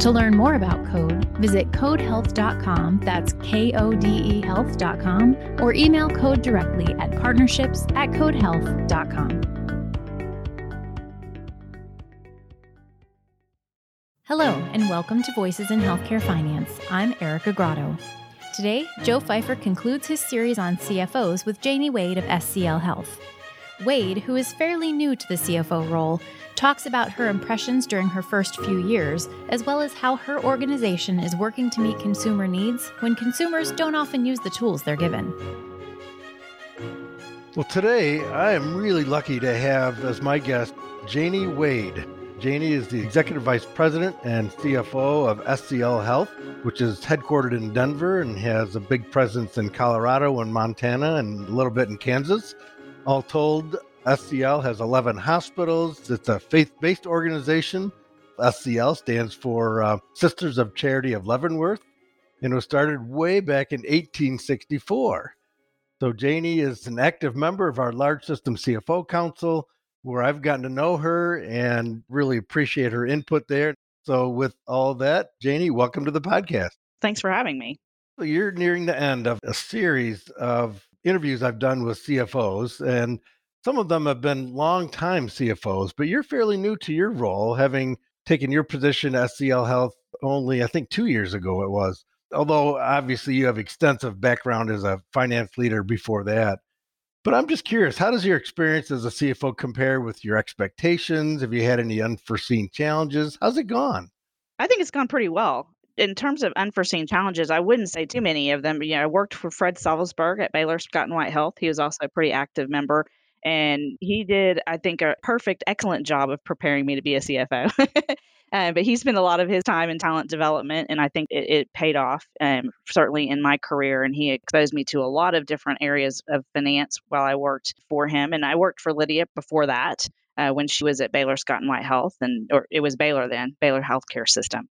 To learn more about Kode, visit kodehealth.com, that's K O D E health.com, or email Kode directly at partnerships at kodehealth.com. Hello, and welcome to Voices in Healthcare Finance. I'm Erica Grotto. Today, Joe Fifer concludes his series on CFOs with Janie Wade of SCL Health. Wade, who is fairly new to the CFO role, talks about her impressions during her first few years, as well as how her organization is working to meet consumer needs when consumers don't often use the tools they're given. Well, today I am really lucky to have as my guest Janie Wade. Janie is the Executive Vice President and CFO of SCL Health, which is headquartered in Denver and has a big presence in Colorado and Montana and a little bit in Kansas. All told, SCL has 11 hospitals. It's a faith based organization. SCL stands for uh, Sisters of Charity of Leavenworth and was started way back in 1864. So, Janie is an active member of our Large System CFO Council, where I've gotten to know her and really appreciate her input there. So, with all that, Janie, welcome to the podcast. Thanks for having me. You're nearing the end of a series of interviews I've done with CFOs, and some of them have been long time CFOs, but you're fairly new to your role, having taken your position at SCL Health only, I think, two years ago it was. Although obviously you have extensive background as a finance leader before that. But I'm just curious, how does your experience as a CFO compare with your expectations? Have you had any unforeseen challenges? How's it gone? I think it's gone pretty well. In terms of unforeseen challenges, I wouldn't say too many of them. You know, I worked for Fred Savelsberg at Baylor Scott and White Health. He was also a pretty active member and he did, I think, a perfect, excellent job of preparing me to be a CFO. uh, but he spent a lot of his time in talent development, and I think it, it paid off, um, certainly in my career. And he exposed me to a lot of different areas of finance while I worked for him. And I worked for Lydia before that. Uh, when she was at Baylor Scott and White Health, and or it was Baylor then, Baylor Healthcare System.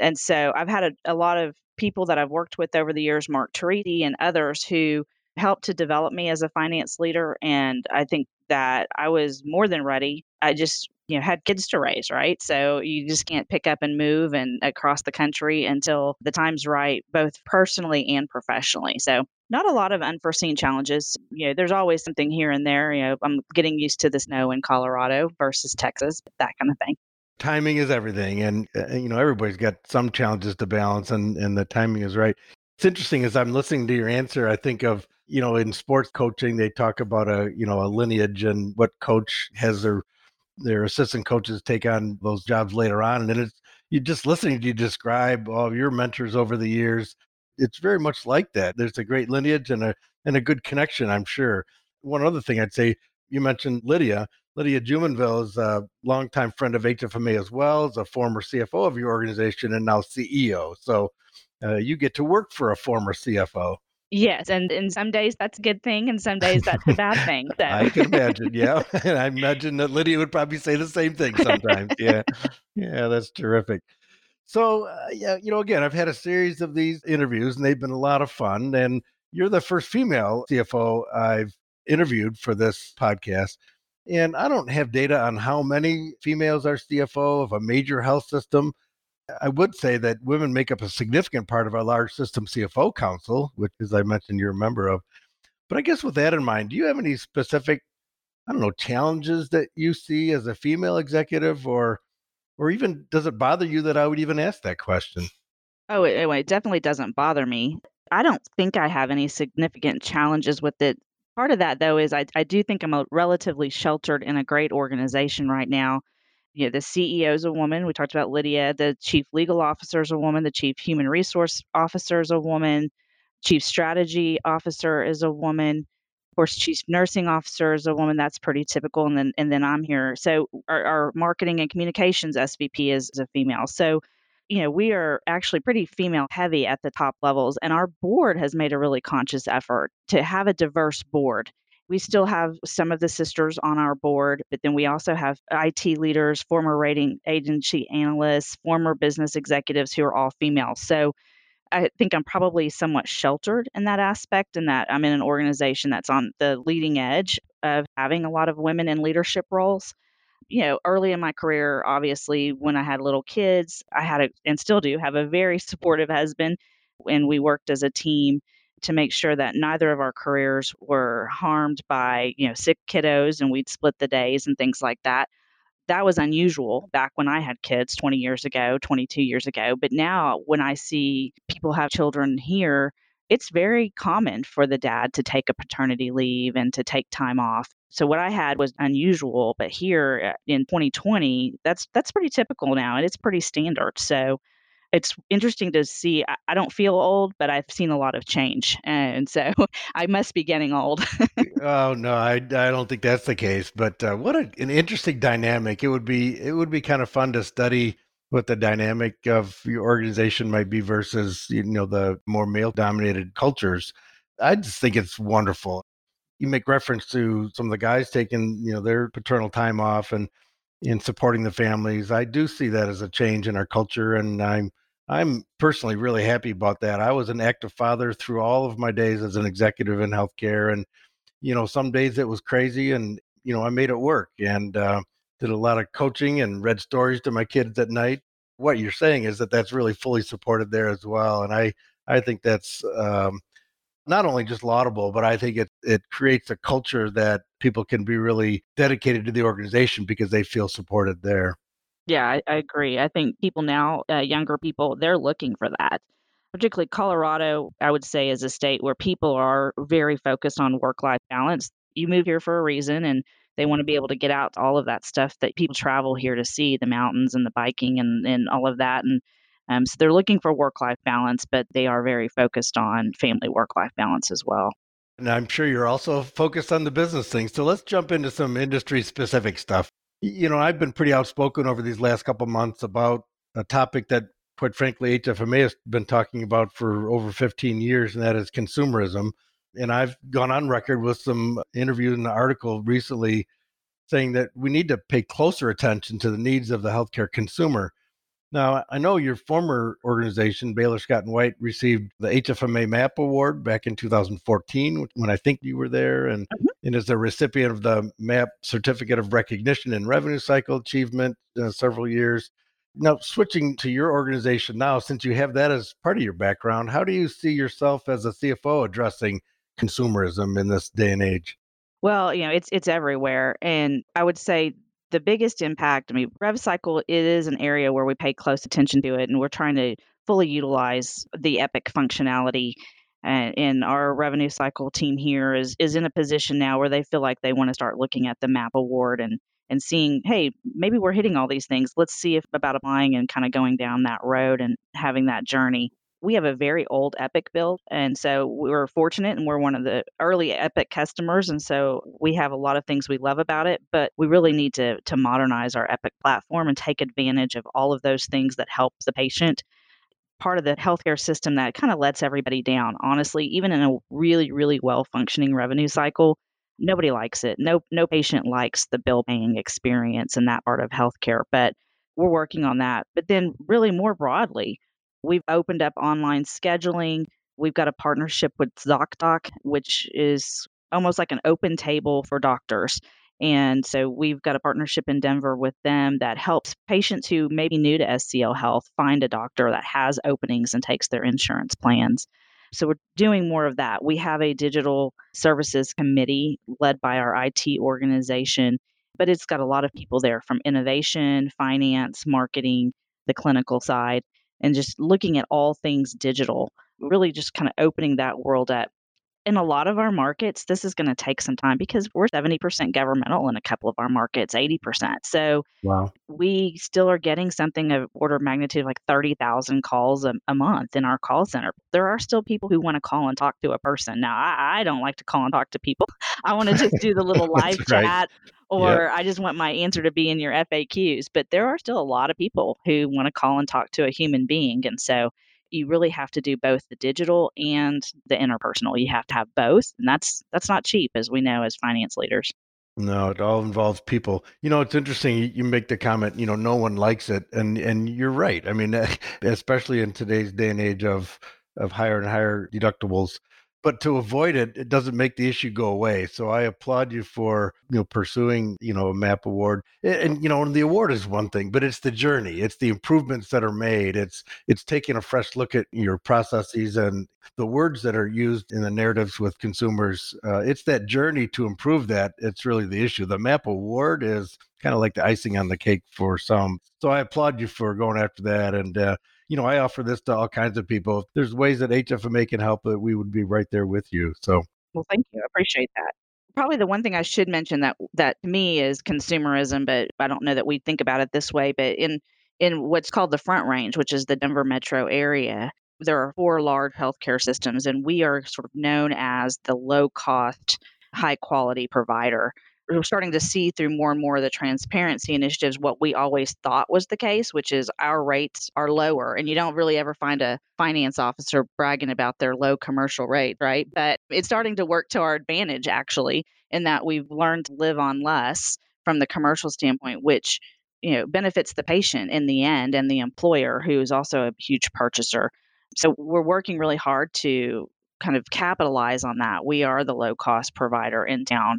And so I've had a, a lot of people that I've worked with over the years, Mark Turiti and others, who helped to develop me as a finance leader. And I think that I was more than ready. I just, you know, had kids to raise, right? So you just can't pick up and move and across the country until the time's right, both personally and professionally. So not a lot of unforeseen challenges. You know, there's always something here and there. You know, I'm getting used to the snow in Colorado versus Texas, that kind of thing timing is everything and uh, you know everybody's got some challenges to balance and and the timing is right it's interesting as i'm listening to your answer i think of you know, in sports coaching, they talk about a, you know, a lineage and what coach has their their assistant coaches take on those jobs later on. And then it's you just listening to you describe all your mentors over the years. It's very much like that. There's a great lineage and a and a good connection, I'm sure. One other thing I'd say, you mentioned Lydia. Lydia Jumonville is a longtime friend of HFMA as well, as a former CFO of your organization and now CEO. So uh, you get to work for a former CFO. Yes, and in some days that's a good thing, and some days that's a bad thing. So. I can imagine. Yeah, and I imagine that Lydia would probably say the same thing sometimes. yeah, yeah, that's terrific. So, uh, yeah, you know, again, I've had a series of these interviews, and they've been a lot of fun. And you're the first female CFO I've interviewed for this podcast. And I don't have data on how many females are CFO of a major health system. I would say that women make up a significant part of our large system CFO council, which, as I mentioned, you're a member of. But I guess with that in mind, do you have any specific, I don't know, challenges that you see as a female executive, or, or even does it bother you that I would even ask that question? Oh, it, oh, it definitely doesn't bother me. I don't think I have any significant challenges with it. Part of that, though, is I, I do think I'm a relatively sheltered in a great organization right now you know, the CEO is a woman. We talked about Lydia. The chief legal officer is a woman. The chief human resource officer is a woman. Chief strategy officer is a woman. Of course, chief nursing officer is a woman. That's pretty typical. And then and then I'm here. So our, our marketing and communications SVP is, is a female. So you know, we are actually pretty female heavy at the top levels, and our board has made a really conscious effort to have a diverse board. We still have some of the sisters on our board, but then we also have IT leaders, former rating agency analysts, former business executives who are all female. So I think I'm probably somewhat sheltered in that aspect, in that I'm in an organization that's on the leading edge of having a lot of women in leadership roles you know, early in my career, obviously, when I had little kids, I had a, and still do have a very supportive husband. And we worked as a team to make sure that neither of our careers were harmed by, you know, sick kiddos and we'd split the days and things like that. That was unusual back when I had kids 20 years ago, 22 years ago. But now when I see people have children here, it's very common for the dad to take a paternity leave and to take time off. So what I had was unusual, but here uh, in 2020, that's that's pretty typical now, and it's pretty standard. So it's interesting to see. I, I don't feel old, but I've seen a lot of change, and so I must be getting old. oh no, I, I don't think that's the case. But uh, what a, an interesting dynamic! It would be it would be kind of fun to study what the dynamic of your organization might be versus you know the more male dominated cultures. I just think it's wonderful you make reference to some of the guys taking you know their paternal time off and in supporting the families. I do see that as a change in our culture, and I'm I'm personally really happy about that. I was an active father through all of my days as an executive in healthcare, and you know some days it was crazy, and you know I made it work and uh, did a lot of coaching and read stories to my kids at night. What you're saying is that that's really fully supported there as well, and I I think that's um, not only just laudable, but I think it it creates a culture that people can be really dedicated to the organization because they feel supported there. Yeah, I, I agree. I think people now, uh, younger people, they're looking for that. Particularly Colorado, I would say, is a state where people are very focused on work life balance. You move here for a reason, and they want to be able to get out all of that stuff that people travel here to see the mountains and the biking and, and all of that. And um, so they're looking for work life balance, but they are very focused on family work life balance as well. And I'm sure you're also focused on the business things. So let's jump into some industry specific stuff. You know, I've been pretty outspoken over these last couple months about a topic that, quite frankly, HFMA has been talking about for over 15 years, and that is consumerism. And I've gone on record with some interviews and an article recently saying that we need to pay closer attention to the needs of the healthcare consumer. Now, I know your former organization, Baylor Scott and White, received the HFMA MAP Award back in 2014 when I think you were there, and, mm-hmm. and is a recipient of the MAP Certificate of Recognition and Revenue Cycle Achievement uh, several years. Now, switching to your organization now, since you have that as part of your background, how do you see yourself as a CFO addressing consumerism in this day and age? Well, you know, it's it's everywhere, and I would say the biggest impact, I mean, rev cycle is an area where we pay close attention to it, and we're trying to fully utilize the Epic functionality. And, and our revenue cycle team here is is in a position now where they feel like they want to start looking at the MAP award and and seeing, hey, maybe we're hitting all these things. Let's see if about applying and kind of going down that road and having that journey we have a very old Epic build. And so we're fortunate and we're one of the early Epic customers. And so we have a lot of things we love about it, but we really need to, to modernize our Epic platform and take advantage of all of those things that help the patient. Part of the healthcare system that kind of lets everybody down, honestly, even in a really, really well functioning revenue cycle, nobody likes it. No, no patient likes the bill paying experience in that part of healthcare, but we're working on that. But then, really more broadly, We've opened up online scheduling. We've got a partnership with ZocDoc, which is almost like an open table for doctors. And so we've got a partnership in Denver with them that helps patients who may be new to SCL Health find a doctor that has openings and takes their insurance plans. So we're doing more of that. We have a digital services committee led by our IT organization, but it's got a lot of people there from innovation, finance, marketing, the clinical side and just looking at all things digital, mm-hmm. really just kind of opening that world up. In a lot of our markets, this is going to take some time because we're 70% governmental in a couple of our markets, 80%. So Wow. we still are getting something of order of magnitude like 30,000 calls a, a month in our call center. There are still people who want to call and talk to a person. Now, I, I don't like to call and talk to people. I want to just do the little live right. chat or I just want my answer to be in your FAQs. But there are still a lot of people who want to call and talk to a human being. And so you really have to do both the digital and the interpersonal. You have to have both, and that's that's not cheap, as we know as finance leaders. No, it all involves people. You know, it's interesting. You, make the comment, you know, no one likes it, and and you're right. I mean, especially in today's day and age of of higher and higher deductibles, but to avoid it it doesn't make the issue go away. So i applaud you for you know pursuing you know a map award. And, you know and the award is one thing but it's the journey. It's the improvements that are made. It's it's taking a fresh look at your processes and the words that are used in the narratives with consumers uh, it's that journey to improve that it's really the issue. The map award is kind of like the icing on the cake for some. So i applaud you for going after that and uh, you know, I offer this to all kinds of people. If there's ways that HFMA can help it, we would be right there with you. So, well, thank you. I appreciate that. Probably the one thing I should mention that that to me is consumerism, but I don't know that we think about it this way. But in in what's called the Front Range, which is the Denver metro area, there are four large healthcare systems, and we are sort of known as the low cost, high quality provider we're starting to see through more and more of the transparency initiatives what we always thought was the case, which is our rates are lower. And you don't really ever find a finance officer bragging about their low commercial rate, right? But it's starting to work to our advantage, actually, in that we've learned to live on less from the commercial standpoint, which you know benefits the patient in the end and the employer who is also a huge purchaser so we're working really hard to kind of capitalize on that we are the low cost provider in town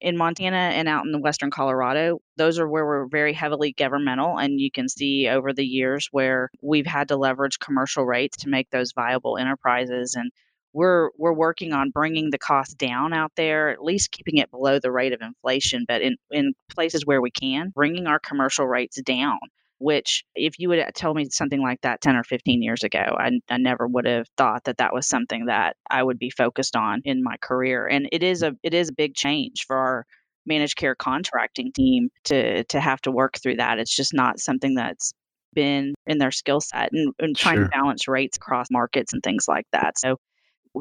in Montana and out in the western Colorado, those are where we're very heavily governmental. And you can see over the years where we've had to leverage commercial rates to make those viable enterprises. And we're we're working on bringing the cost down out there, at least keeping it below the rate of inflation. But in, in places where we can, bringing our commercial rates down which if you would tell me something like that 10 or 15 years ago, I, I never would have thought that that was something that I would be focused on in my career. And it is a it is a big change for our managed care contracting team to to have to work through that. It's just not something that's been in their skill set and, and trying sure. to balance rates across markets and things like that. So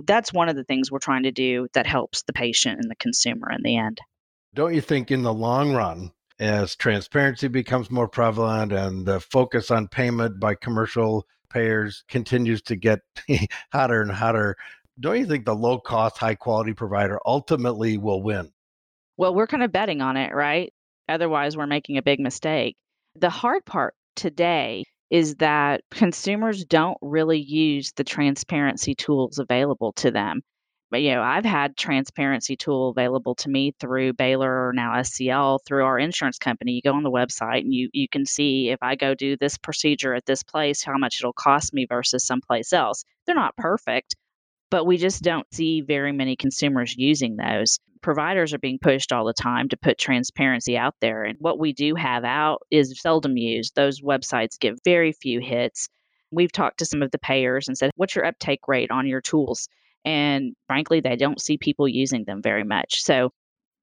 that's one of the things we're trying to do that helps the patient and the consumer in the end. Don't you think in the long run as transparency becomes more prevalent and the focus on payment by commercial payers continues to get hotter and hotter, don't you think the low cost, high quality provider ultimately will win? Well, we're kind of betting on it, right? Otherwise, we're making a big mistake. The hard part today is that consumers don't really use the transparency tools available to them but you know i've had transparency tool available to me through baylor or now scl through our insurance company. You go on the website and you you can see if i go do this procedure at this place how much it'll cost me versus someplace else. They're not perfect but we just don't see very many consumers using those. Providers are being pushed all the time to put transparency out there and what we do have out is seldom used. Those websites get very few hits. We've talked to some of the payers and said what's your uptake rate on your tools and frankly, they don't see people using them very much. So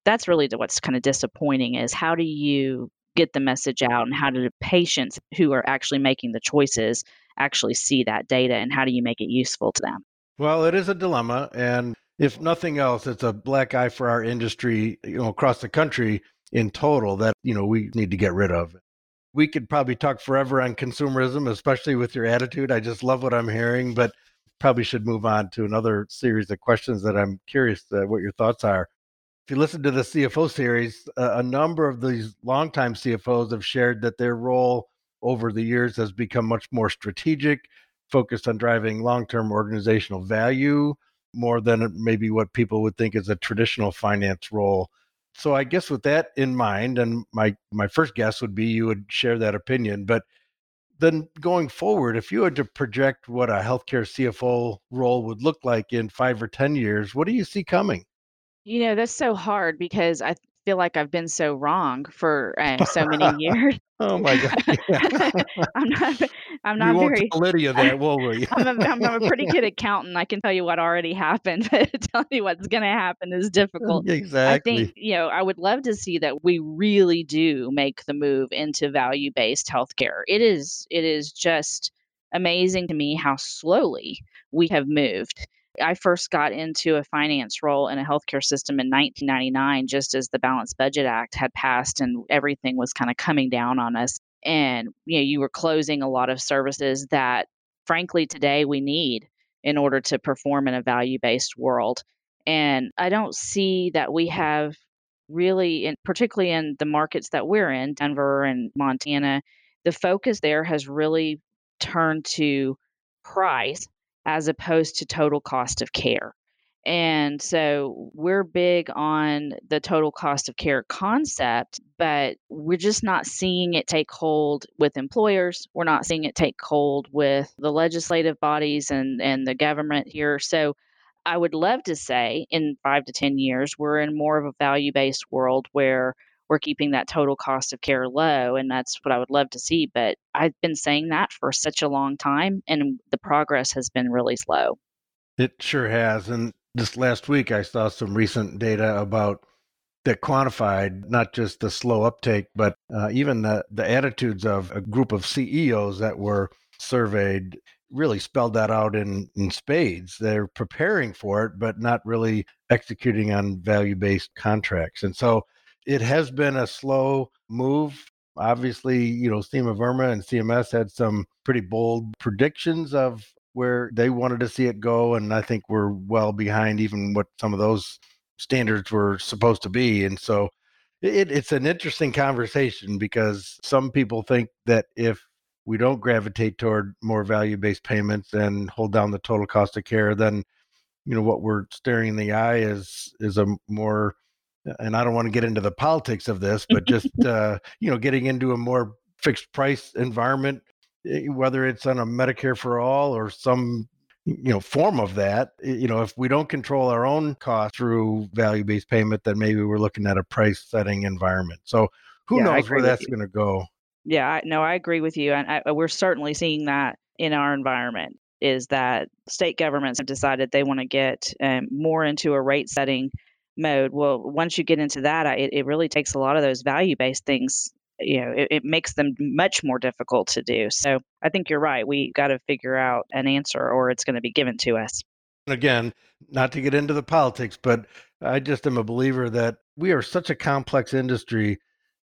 that's really what's kind of disappointing is how do you get the message out and how do the patients who are actually making the choices actually see that data and how do you make it useful to them? Well, it is a dilemma. And if nothing else, it's a black eye for our industry, you know, across the country in total that, you know, we need to get rid of. We could probably talk forever on consumerism, especially with your attitude. I just love what I'm hearing. But probably should move on to another series of questions that I'm curious what your thoughts are. If you listen to the CFO series, uh, a number of these longtime CFOs have shared that their role over the years has become much more strategic, focused on driving long term organizational value more than maybe what people would think is a traditional finance role. So I guess with that in mind, and my my first guess would be you would share that opinion, but then going forward, if you had to project what a healthcare CFO role would look like in five or 10 years, what do you see coming? You know, that's so hard because I feel like I've been so wrong for uh, so many years. oh my God. Yeah. I'm not. I'm we not won't very. Lydia that, will we? I'm a, I'm a pretty good accountant. I can tell you what already happened, but telling you what's going to happen is difficult. Exactly. I think, you know, I would love to see that we really do make the move into value-based healthcare. It is it is just amazing to me how slowly we have moved. I first got into a finance role in a healthcare system in 1999 just as the Balanced Budget Act had passed and everything was kind of coming down on us. And you know you were closing a lot of services that frankly today we need in order to perform in a value-based world. And i don't see that we have really in particularly in the markets that we're in denver and montana the focus there has really turned to price as opposed to total cost of care and so we're big on the total cost of care concept, but we're just not seeing it take hold with employers. We're not seeing it take hold with the legislative bodies and, and the government here. So I would love to say in five to 10 years, we're in more of a value based world where we're keeping that total cost of care low. And that's what I would love to see. But I've been saying that for such a long time, and the progress has been really slow. It sure has. And just last week, I saw some recent data about that quantified not just the slow uptake, but uh, even the, the attitudes of a group of CEOs that were surveyed really spelled that out in, in spades. They're preparing for it, but not really executing on value based contracts. And so it has been a slow move. Obviously, you know, Seema Verma and CMS had some pretty bold predictions of where they wanted to see it go. And I think we're well behind even what some of those standards were supposed to be. And so it, it's an interesting conversation because some people think that if we don't gravitate toward more value based payments and hold down the total cost of care, then you know what we're staring in the eye is is a more and I don't want to get into the politics of this, but just uh, you know, getting into a more fixed price environment, eh, whether it's on a Medicare for all or some you know form of that you know if we don't control our own cost through value based payment then maybe we're looking at a price setting environment so who Yeah, knows where that's going to go Yeah, I, no, I agree with you, and I, we're certainly seeing that in our environment. Is that state governments have decided they want to get um, more into a rate setting mode. Well, once you get into that, it, it really takes a lot of those value based things. You know, it, it makes them much more difficult to do. So I think you're right. We got to figure out an answer, or it's going to be given to us. again, not to get into the politics, but I just am a believer that we are such a complex industry.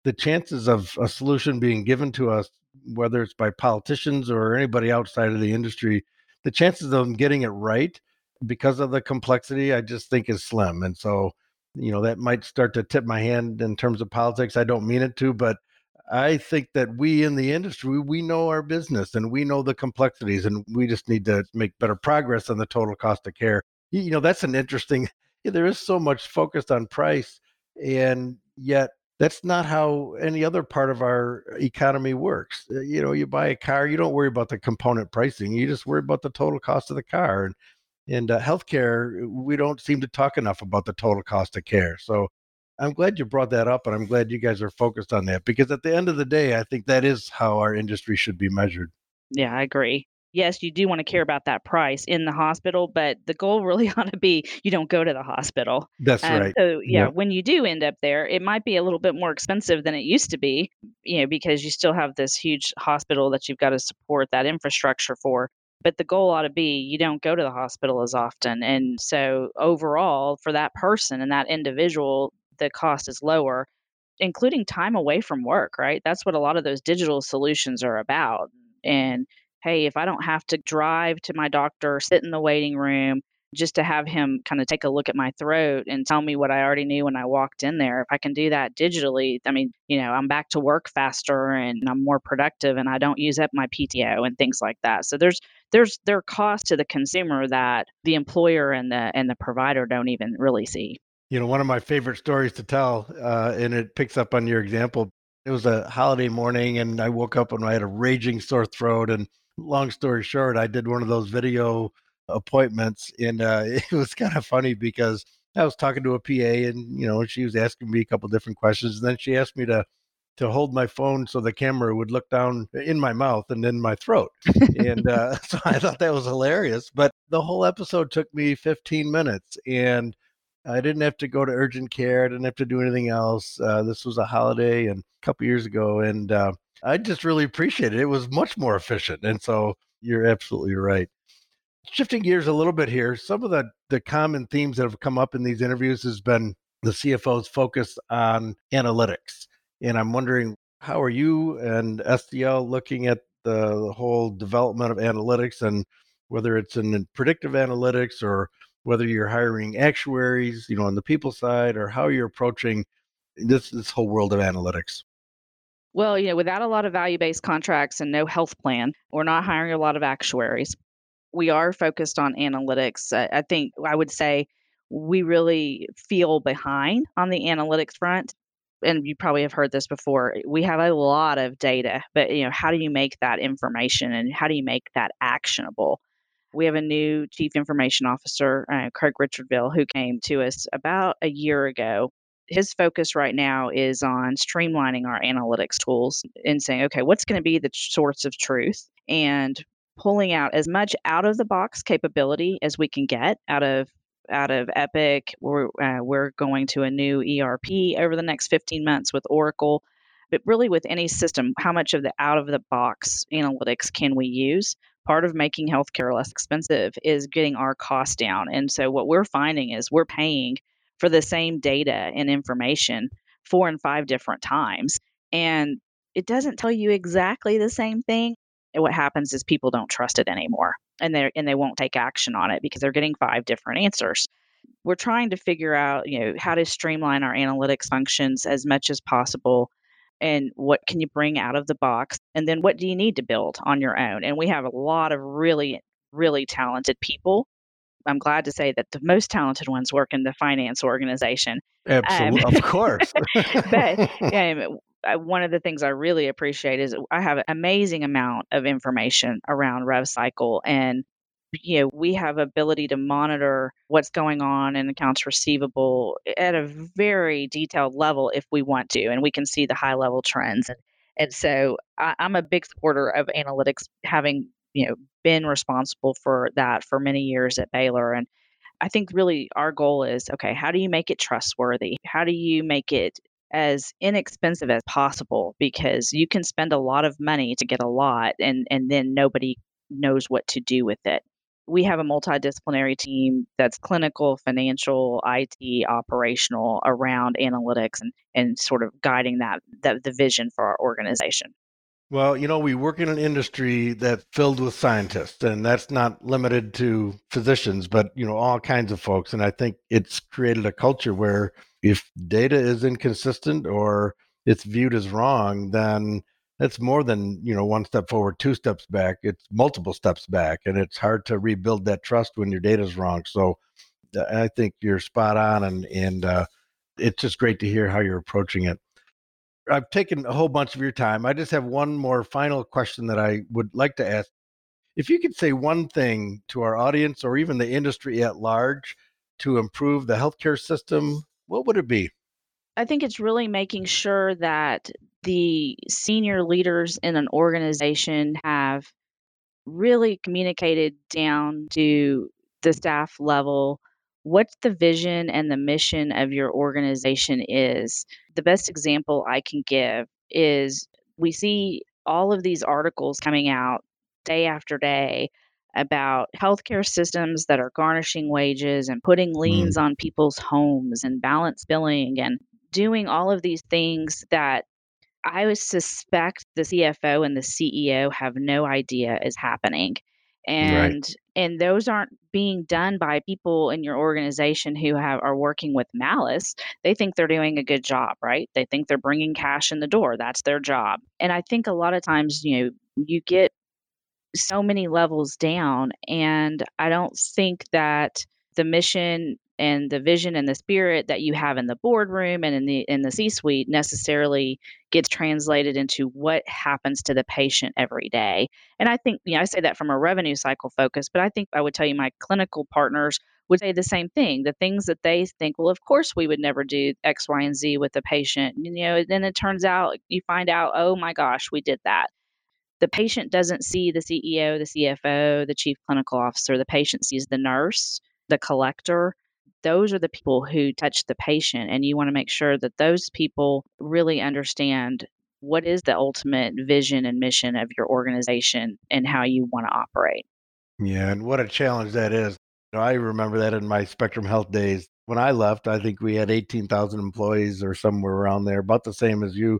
The chances of a solution being given to us, whether it's by politicians or anybody outside of the industry, the chances of them getting it right because of the complexity, I just think is slim. And so, you know, that might start to tip my hand in terms of politics. I don't mean it to, but I think that we in the industry, we know our business and we know the complexities, and we just need to make better progress on the total cost of care. You know, that's an interesting. There is so much focused on price, and yet that's not how any other part of our economy works. Uh, You know, you buy a car, you don't worry about the component pricing, you just worry about the total cost of the car. And and uh, healthcare, we don't seem to talk enough about the total cost of care. So I'm glad you brought that up, and I'm glad you guys are focused on that because at the end of the day, I think that is how our industry should be measured. Yeah, I agree. Yes, you do want to care about that price in the hospital, but the goal really ought to be you don't go to the hospital. That's Um, right. so yeah, Yep. when you do end up there, it might be a little bit more expensive than it used to be, you know, because you still have this huge hospital that you've got to support that infrastructure for. But the goal ought to be you don't go to the hospital as often. And so overall, for that person and that individual, the cost is lower, including time away from work, right? That's what a lot of those digital solutions are about. And hey, if I don't have to drive to my doctor, sit in the waiting room, just to have him kind of take a look at my throat and tell me what I already knew when I walked in there. If I can do that digitally, I mean, you know, I'm back to work faster and I'm more productive and I don't use up my PTO and things like that. So there's there's there are costs to the consumer that the employer and the and the provider don't even really see. You know, one of my favorite stories to tell, uh, and it picks up on your example. It was a holiday morning, and I woke up and I had a raging sore throat. And long story short, I did one of those video appointments, and uh, it was kind of funny because I was talking to a PA, and you know, she was asking me a couple different questions, and then she asked me to to hold my phone so the camera would look down in my mouth and in my throat. and uh, so I thought that was hilarious. But the whole episode took me 15 minutes, and I didn't have to go to urgent care. I didn't have to do anything else. Uh, this was a holiday and a couple years ago, and uh, I just really appreciated it. It was much more efficient, and so you're absolutely right. Shifting gears a little bit here, some of the the common themes that have come up in these interviews has been the CFO's focus on analytics and I'm wondering, how are you and SCL looking at the, whole development of analytics and whether it's in predictive analytics or whether you're hiring actuaries, you know, on the people side, or how you're approaching this this whole world of analytics? Well, you know, without a lot of value-based contracts and no health plan, we're not hiring a lot of actuaries. We are focused on analytics. I think I would say we really feel behind on the analytics front and you probably have heard this before we have a lot of data but you know how do you make that information and how do you make that actionable we have a new chief information officer uh, craig richardville who came to us about a year ago his focus right now is on streamlining our analytics tools and saying okay what's going to be the source of truth and pulling out as much out of the box capability as we can get out of out of Epic. We're, uh, we're going to a new ERP over the next 15 months with Oracle. But really, with any system, how much of the out of the box analytics can we use? Part of making healthcare less expensive is getting our costs down. And so, what we're finding is we're paying for the same data and information four and five different times. And it doesn't tell you exactly the same thing. What happens is people don't trust it anymore and they and they won't take action on it because they're getting five different answers. We're trying to figure out, you know, how to streamline our analytics functions as much as possible and what can you bring out of the box and then what do you need to build on your own? And we have a lot of really really talented people. I'm glad to say that the most talented ones work in the finance organization. Absolutely um, of course. but um, one of the things I really appreciate is I have an amazing amount of information around rev cycle and you know we have ability to monitor what's going on in accounts receivable at a very detailed level if we want to and we can see the high level trends and and so I, i'm a big supporter of analytics having you know been responsible for that for many years at baylor and I think really our goal is okay, how do you make it trustworthy? How do you make it as inexpensive as possible because you can spend a lot of money to get a lot and and then nobody knows what to do with it. We have a multidisciplinary team that's clinical, financial, IT, operational around analytics and, and sort of guiding that, that the vision for our organization. Well, you know, we work in an industry that's filled with scientists, and that's not limited to physicians, but, you know, all kinds of folks. And I think it's created a culture where if data is inconsistent or it's viewed as wrong, then it's more than you know one step forward, two steps back. It's multiple steps back, and it's hard to rebuild that trust when your data is wrong. So I think you're spot on, and and uh, it's just great to hear how you're approaching it. I've taken a whole bunch of your time. I just have one more final question that I would like to ask. If you could say one thing to our audience or even the industry at large to improve the healthcare system what would it be? I think it's really making sure that the senior leaders in an organization have really communicated down to the staff level what the vision and the mission of your organization is. The best example I can give is we see all of these articles coming out day after day about healthcare systems that are garnishing wages and putting liens mm. on people's homes and balance billing and doing all of these things that I would suspect the CFO and the CEO have no idea is happening. And right. and those aren't being done by people in your organization who have are working with malice. They think they're doing a good job, right? They think they're bringing cash in the door. That's their job. And I think a lot of times, you know, you get so many levels down. And I don't think that the mission and the vision and the spirit that you have in the boardroom and in the in the C-suite necessarily gets translated into what happens to the patient every day. And I think, you know, I say that from a revenue cycle focus, but I think I would tell you my clinical partners would say the same thing. The things that they think, well, of course we would never do X, Y, and Z with the patient. You know, and then it turns out you find out, oh my gosh, we did that. The patient doesn't see the CEO, the CFO, the chief clinical officer. The patient sees the nurse, the collector, those are the people who touch the patient and you want to make sure that those people really understand what is the ultimate vision and mission of your organization and how you want to operate. Yeah and what a challenge that is. I remember that in my spectrum health days. When i left i think we had 18000 employees or somewhere around there about the same as you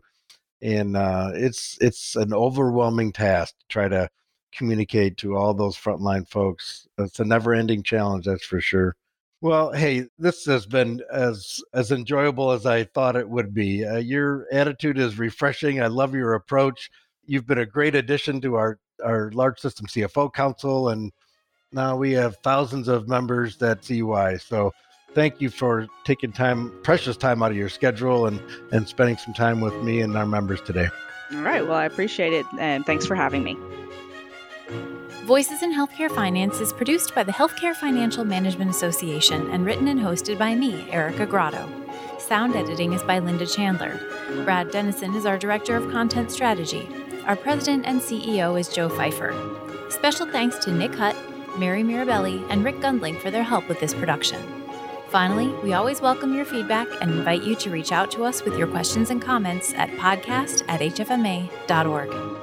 and uh, it's it's an overwhelming task to try to communicate to all those frontline folks it's a never ending challenge that's for sure well, hey, this has been as as enjoyable as I thought it would be. Uh, your attitude is refreshing. I love your approach. You've been a great addition to our our large system CFO council, and now we have thousands of members that see why. So, thank you for taking time, precious time out of your schedule, and and spending some time with me and our members today. All right. Well, I appreciate it, and thanks for having me. Voices in Healthcare Finance is produced by the Healthcare Financial Management Association and written and hosted by me, Erica Grotto. Sound editing is by Linda Chandler. Brad Dennison is our Director of Content Strategy. Our President and CEO is Joe Fifer. Special thanks to Nick Hutt, Mary Mirabelli, and Rick Gundling for their help with this production. Finally, we always welcome your feedback and invite you to reach out to us with your questions and comments at podcast at hfma.org.